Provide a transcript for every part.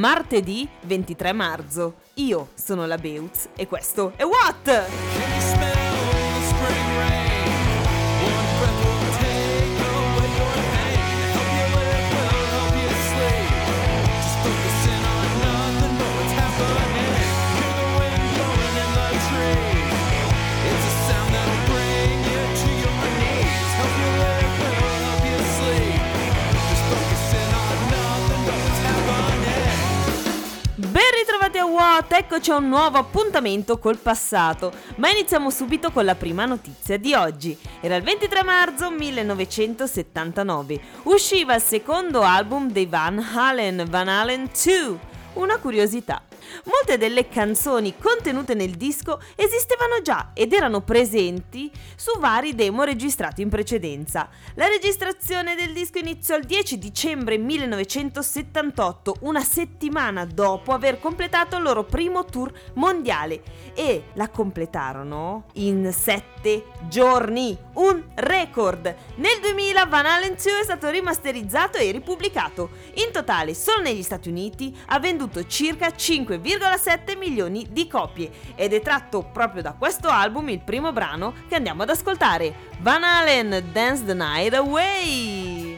martedì 23 marzo. Io sono la Beutz e questo è What? What? Eccoci a un nuovo appuntamento col passato, ma iniziamo subito con la prima notizia di oggi. Era il 23 marzo 1979, usciva il secondo album dei Van Halen, Van Halen 2. Una curiosità. Molte delle canzoni contenute nel disco esistevano già ed erano presenti su vari demo registrati in precedenza. La registrazione del disco iniziò il 10 dicembre 1978, una settimana dopo aver completato il loro primo tour mondiale e la completarono in sette giorni, un record. Nel 2000 Van Halen 2 è stato rimasterizzato e ripubblicato. In totale, solo negli Stati Uniti ha venduto circa 5 2,7 milioni di copie ed è tratto proprio da questo album il primo brano che andiamo ad ascoltare, Van Halen Dance the Night Away.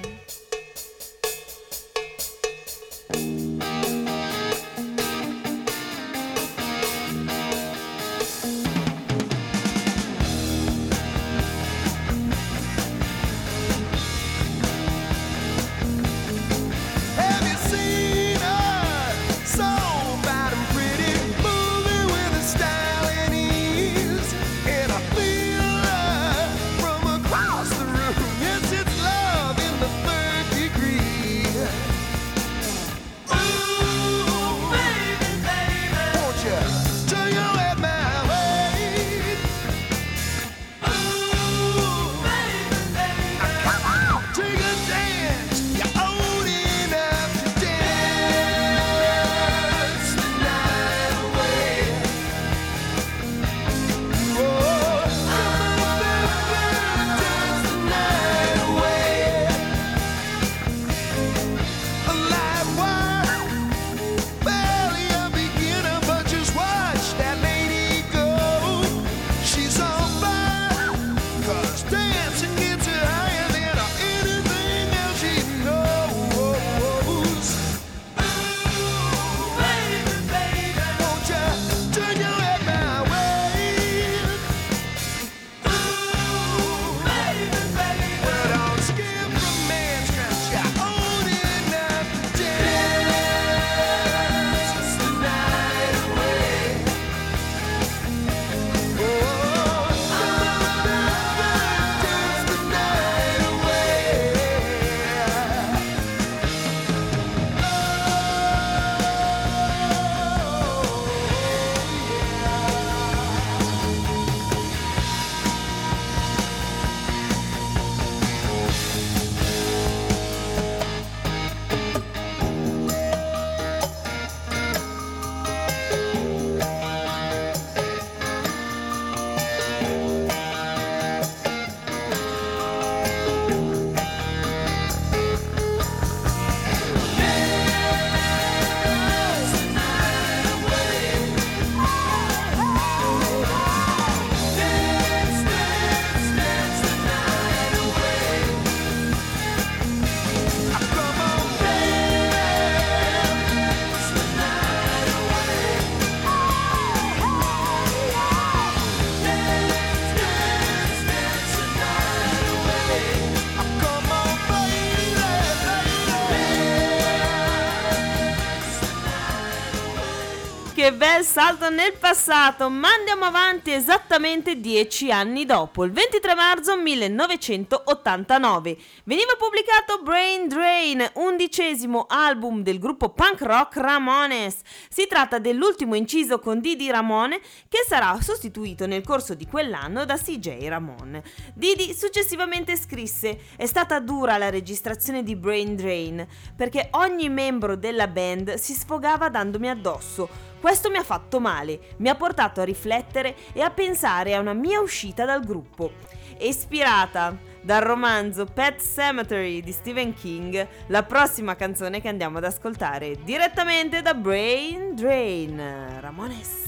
Salto nel passato, ma andiamo avanti esattamente dieci anni dopo, il 23 marzo 1989. Veniva pubblicato Brain Drain, undicesimo album del gruppo punk rock Ramones. Si tratta dell'ultimo inciso con Didi Ramone che sarà sostituito nel corso di quell'anno da CJ Ramone. Didi successivamente scrisse: È stata dura la registrazione di Brain Drain perché ogni membro della band si sfogava dandomi addosso questo mi ha fatto male, mi ha portato a riflettere e a pensare a una mia uscita dal gruppo. Ispirata dal romanzo Pet Cemetery di Stephen King, la prossima canzone che andiamo ad ascoltare direttamente da Brain Drain. Ramones.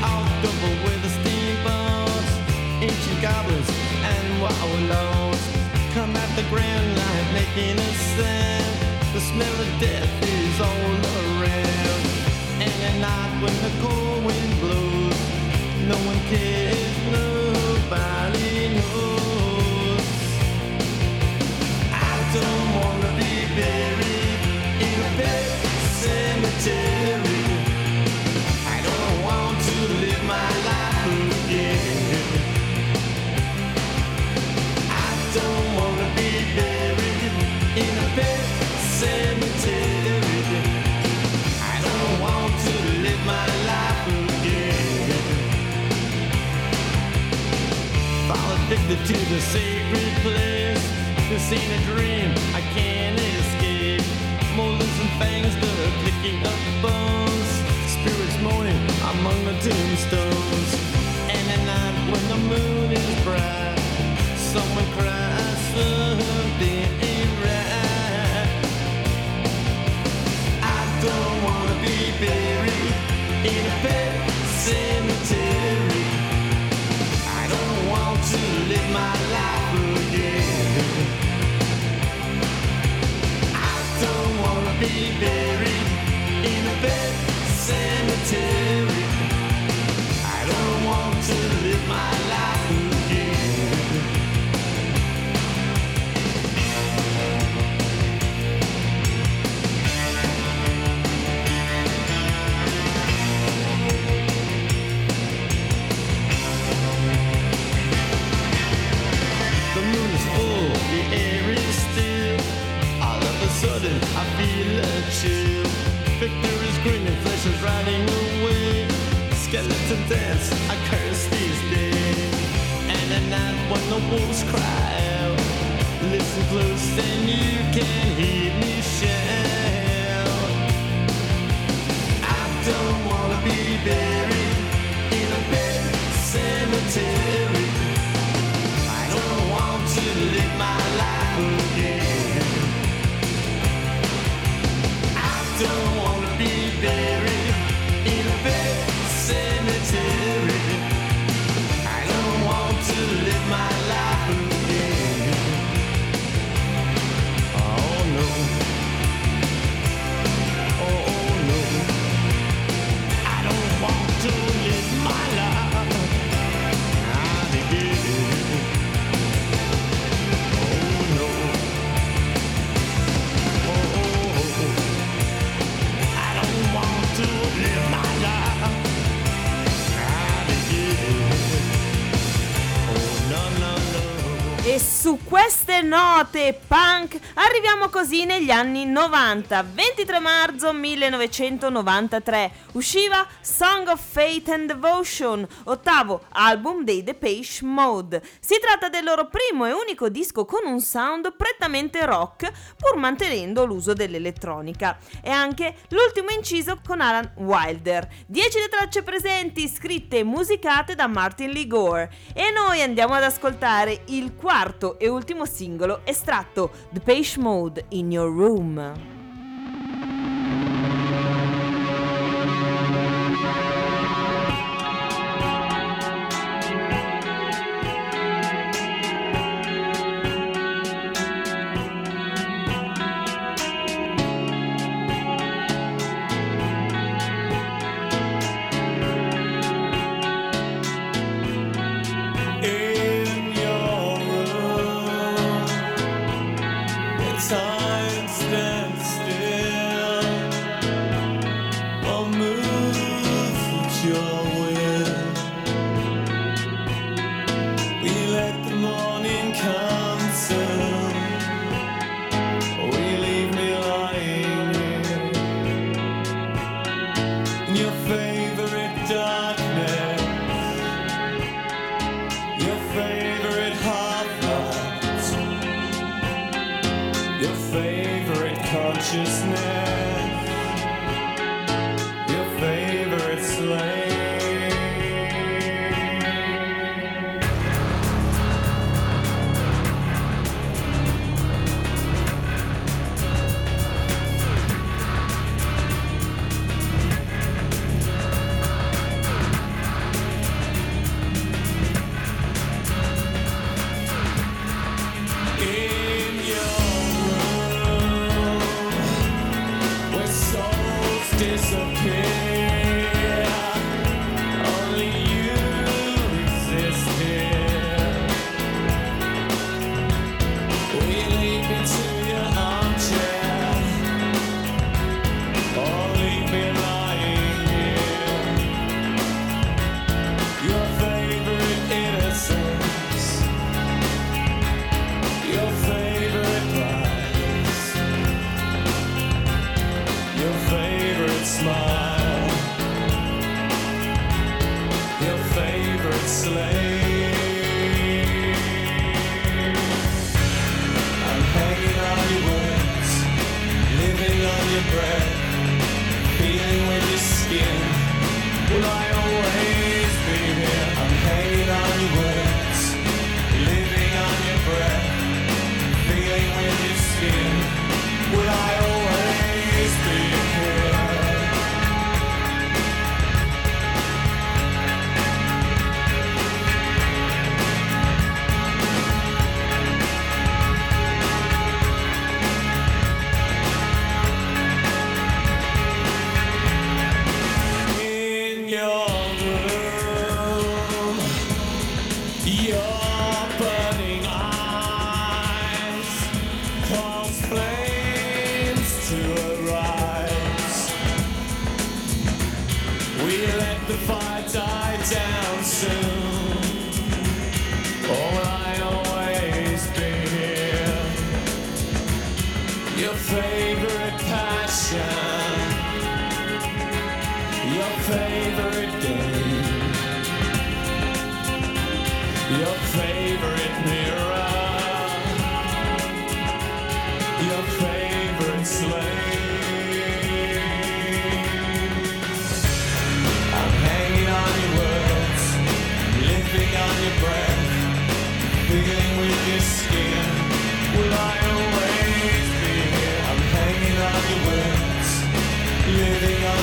October with the steamboats, ancient goblins and wallows come at the grand light making a sound. The smell of death is all around. And at night when the cold wind blows, no one cares, nobody knows. I don't wanna be buried in a pet cemetery. Don't wanna be buried in a pet cemetery. Note punk arriviamo così negli anni 90. 23 marzo 1993 usciva Song of Fate and Devotion, ottavo album dei Depeche Mode. Si tratta del loro primo e unico disco con un sound prettamente rock, pur mantenendo l'uso dell'elettronica. È anche l'ultimo inciso con Alan Wilder. 10 le tracce presenti, scritte e musicate da Martin Lee Gore. E noi andiamo ad ascoltare il quarto e ultimo singolo estratto Depeche Mode in Your Room. righteousness. can't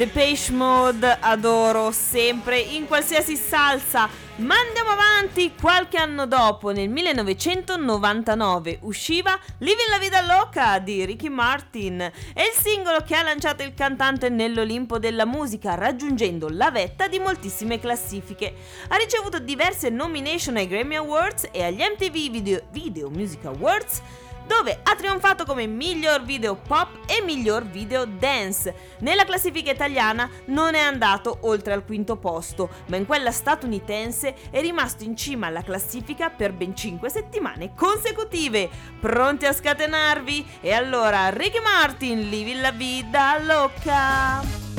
The Page Mode adoro sempre in qualsiasi salsa. Ma andiamo avanti, qualche anno dopo, nel 1999, usciva Living la Vida Loca di Ricky Martin. È il singolo che ha lanciato il cantante nell'Olimpo della musica, raggiungendo la vetta di moltissime classifiche. Ha ricevuto diverse nomination ai Grammy Awards e agli MTV Video, Video Music Awards dove ha trionfato come miglior video pop e miglior video dance. Nella classifica italiana non è andato oltre al quinto posto, ma in quella statunitense è rimasto in cima alla classifica per ben 5 settimane consecutive. Pronti a scatenarvi? E allora Ricky Martin, Living la Vida Loca!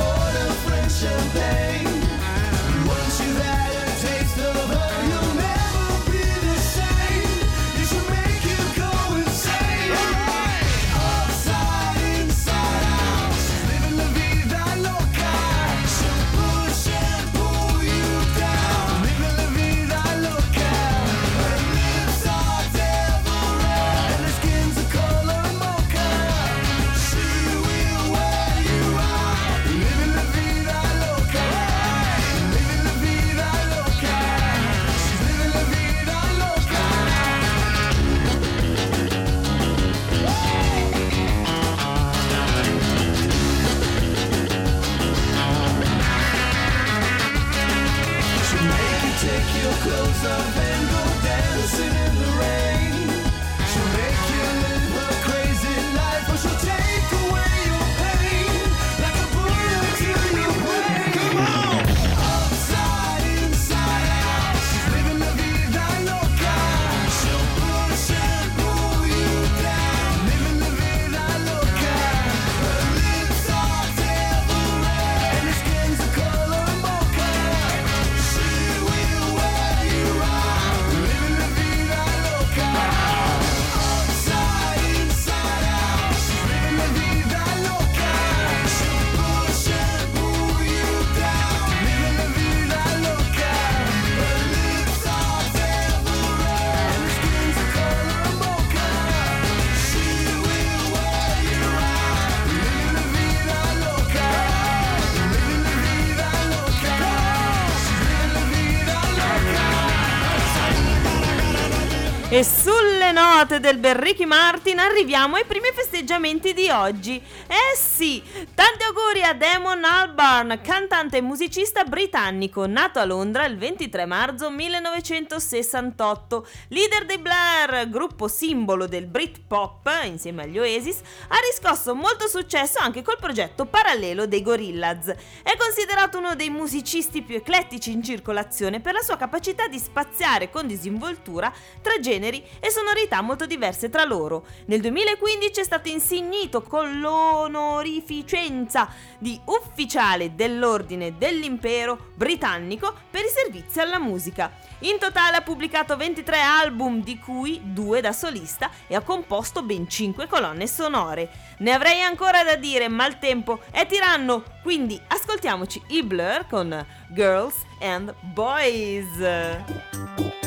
order French champagne. Clothes off and go dancing in the rain. Note del bel Ricky Martin arriviamo ai primi festeggiamenti di oggi. Eh sì, tanti auguri a Damon Albarn, cantante e musicista britannico, nato a Londra il 23 marzo 1968. Leader dei Blair, gruppo simbolo del Britpop insieme agli Oasis, ha riscosso molto successo anche col progetto parallelo dei Gorillaz. È considerato uno dei musicisti più eclettici in circolazione per la sua capacità di spaziare con disinvoltura tra generi e sonorità molto diverse tra loro. Nel 2015 è stato insignito con l'onorificenza di ufficiale dell'Ordine dell'Impero britannico per i servizi alla musica. In totale ha pubblicato 23 album, di cui due da solista, e ha composto ben 5 colonne sonore. Ne avrei ancora da dire, ma il tempo è tiranno, quindi ascoltiamoci i Blur con Girls and Boys.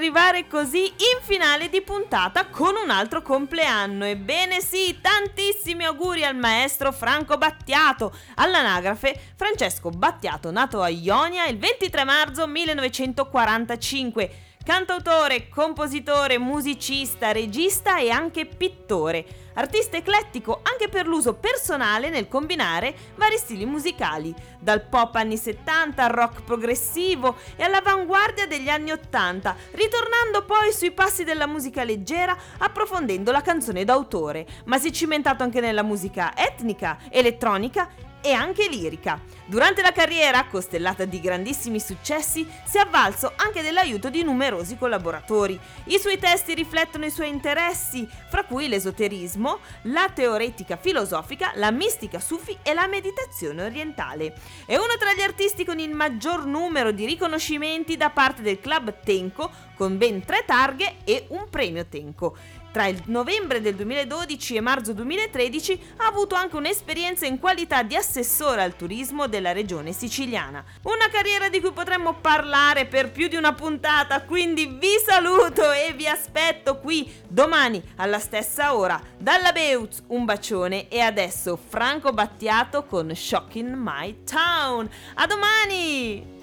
Arrivare così in finale di puntata con un altro compleanno. Ebbene sì, tantissimi auguri al maestro Franco Battiato. All'anagrafe Francesco Battiato, nato a Ionia il 23 marzo 1945. Cantautore, compositore, musicista, regista e anche pittore. Artista eclettico anche per l'uso personale nel combinare vari stili musicali, dal pop anni 70 al rock progressivo e all'avanguardia degli anni 80, ritornando poi sui passi della musica leggera, approfondendo la canzone d'autore, ma si è cimentato anche nella musica etnica, elettronica e anche lirica. Durante la carriera, costellata di grandissimi successi, si è avvalso anche dell'aiuto di numerosi collaboratori. I suoi testi riflettono i suoi interessi, fra cui l'esoterismo, la teoretica filosofica, la mistica sufi e la meditazione orientale. È uno tra gli artisti con il maggior numero di riconoscimenti da parte del club Tenco, con ben tre targhe e un premio Tenco. Tra il novembre del 2012 e marzo 2013 ha avuto anche un'esperienza in qualità di assessore al turismo della regione siciliana. Una carriera di cui potremmo parlare per più di una puntata, quindi vi saluto e vi aspetto qui domani alla stessa ora. Dalla Beutz un bacione e adesso Franco Battiato con Shocking My Town. A domani!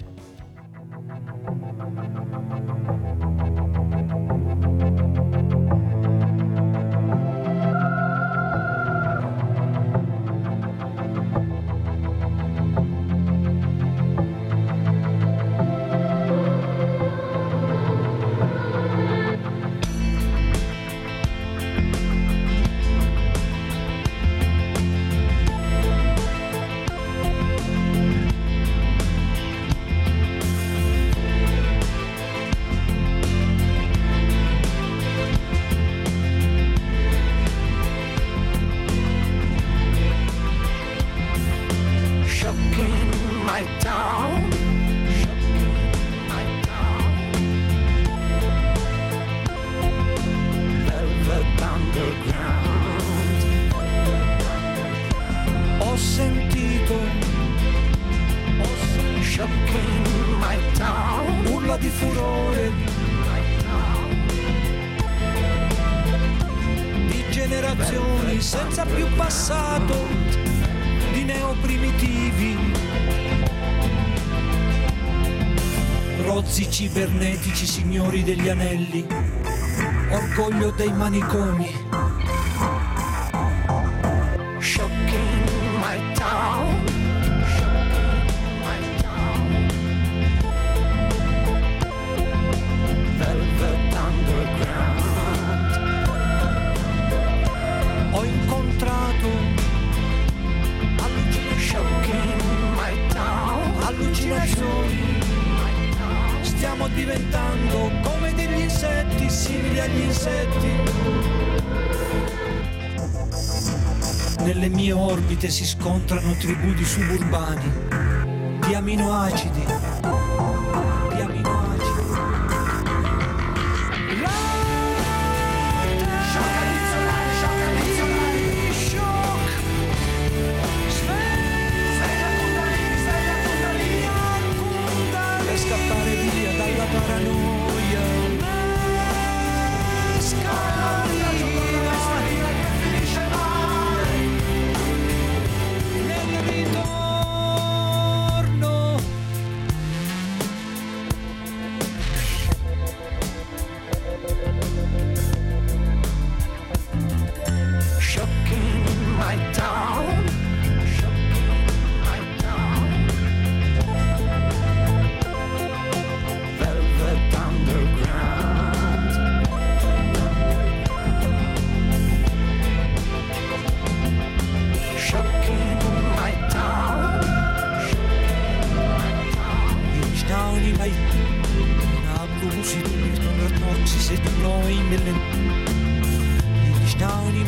Orgoglio dei manicomi. Si scontrano tribù di suburbani, di aminoacidi, Siedum irtun rët mort, si se të mloj me lën Një një shnau një